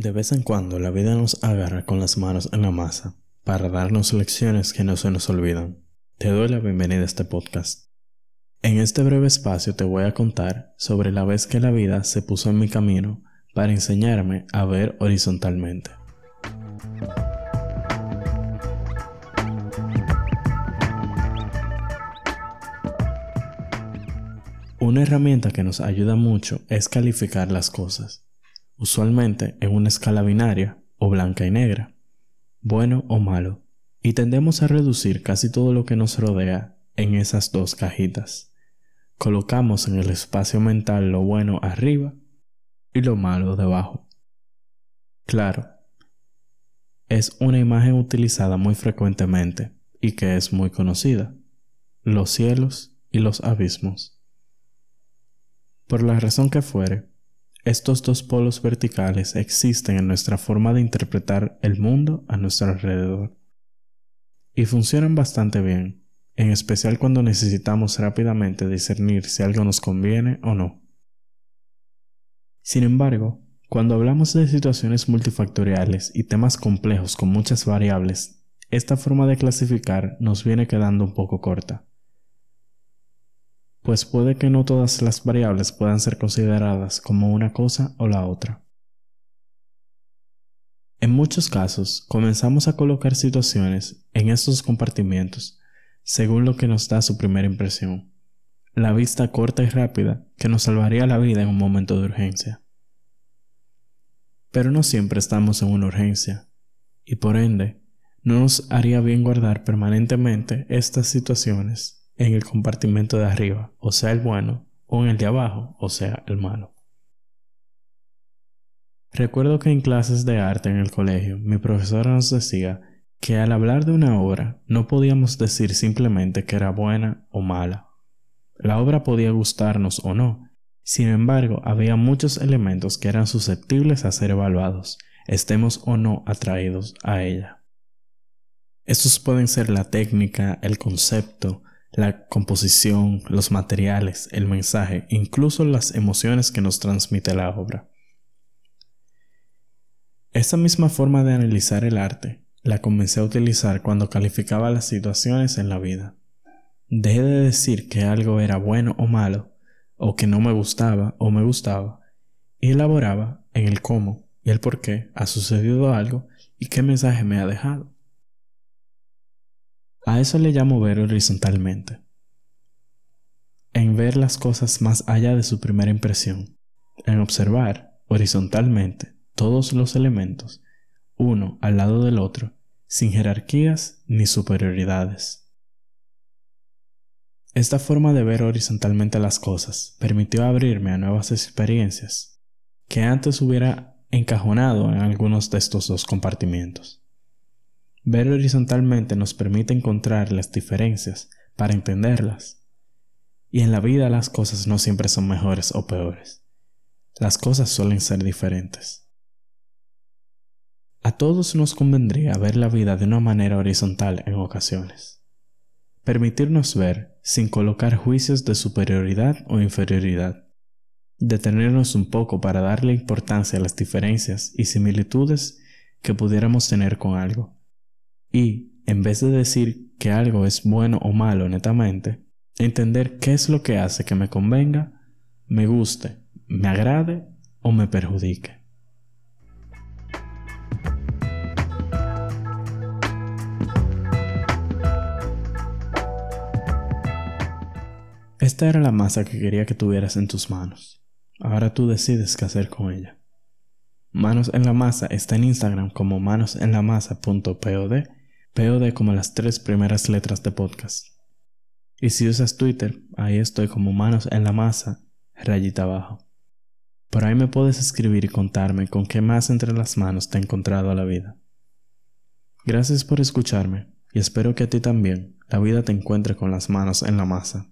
De vez en cuando la vida nos agarra con las manos en la masa para darnos lecciones que no se nos olvidan. Te doy la bienvenida a este podcast. En este breve espacio te voy a contar sobre la vez que la vida se puso en mi camino para enseñarme a ver horizontalmente. Una herramienta que nos ayuda mucho es calificar las cosas usualmente en una escala binaria o blanca y negra, bueno o malo, y tendemos a reducir casi todo lo que nos rodea en esas dos cajitas. Colocamos en el espacio mental lo bueno arriba y lo malo debajo. Claro, es una imagen utilizada muy frecuentemente y que es muy conocida, los cielos y los abismos. Por la razón que fuere, estos dos polos verticales existen en nuestra forma de interpretar el mundo a nuestro alrededor. Y funcionan bastante bien, en especial cuando necesitamos rápidamente discernir si algo nos conviene o no. Sin embargo, cuando hablamos de situaciones multifactoriales y temas complejos con muchas variables, esta forma de clasificar nos viene quedando un poco corta pues puede que no todas las variables puedan ser consideradas como una cosa o la otra. En muchos casos, comenzamos a colocar situaciones en estos compartimientos según lo que nos da su primera impresión, la vista corta y rápida que nos salvaría la vida en un momento de urgencia. Pero no siempre estamos en una urgencia, y por ende, no nos haría bien guardar permanentemente estas situaciones en el compartimento de arriba, o sea el bueno, o en el de abajo, o sea el malo. Recuerdo que en clases de arte en el colegio, mi profesora nos decía que al hablar de una obra no podíamos decir simplemente que era buena o mala. La obra podía gustarnos o no, sin embargo había muchos elementos que eran susceptibles a ser evaluados, estemos o no atraídos a ella. Estos pueden ser la técnica, el concepto, la composición, los materiales, el mensaje, incluso las emociones que nos transmite la obra. Esta misma forma de analizar el arte la comencé a utilizar cuando calificaba las situaciones en la vida. Dejé de decir que algo era bueno o malo, o que no me gustaba o me gustaba, y elaboraba en el cómo y el por qué ha sucedido algo y qué mensaje me ha dejado. A eso le llamo ver horizontalmente. En ver las cosas más allá de su primera impresión. En observar horizontalmente todos los elementos, uno al lado del otro, sin jerarquías ni superioridades. Esta forma de ver horizontalmente las cosas permitió abrirme a nuevas experiencias que antes hubiera encajonado en algunos de estos dos compartimientos. Ver horizontalmente nos permite encontrar las diferencias para entenderlas. Y en la vida las cosas no siempre son mejores o peores. Las cosas suelen ser diferentes. A todos nos convendría ver la vida de una manera horizontal en ocasiones. Permitirnos ver sin colocar juicios de superioridad o inferioridad. Detenernos un poco para darle importancia a las diferencias y similitudes que pudiéramos tener con algo y, en vez de decir que algo es bueno o malo netamente, entender qué es lo que hace que me convenga, me guste, me agrade o me perjudique. Esta era la masa que quería que tuvieras en tus manos. Ahora tú decides qué hacer con ella. Manos en la masa está en Instagram como manosenlamasa.pod POD como las tres primeras letras de podcast. Y si usas Twitter, ahí estoy como manos en la masa, rayita abajo. Por ahí me puedes escribir y contarme con qué más entre las manos te ha encontrado la vida. Gracias por escucharme y espero que a ti también la vida te encuentre con las manos en la masa.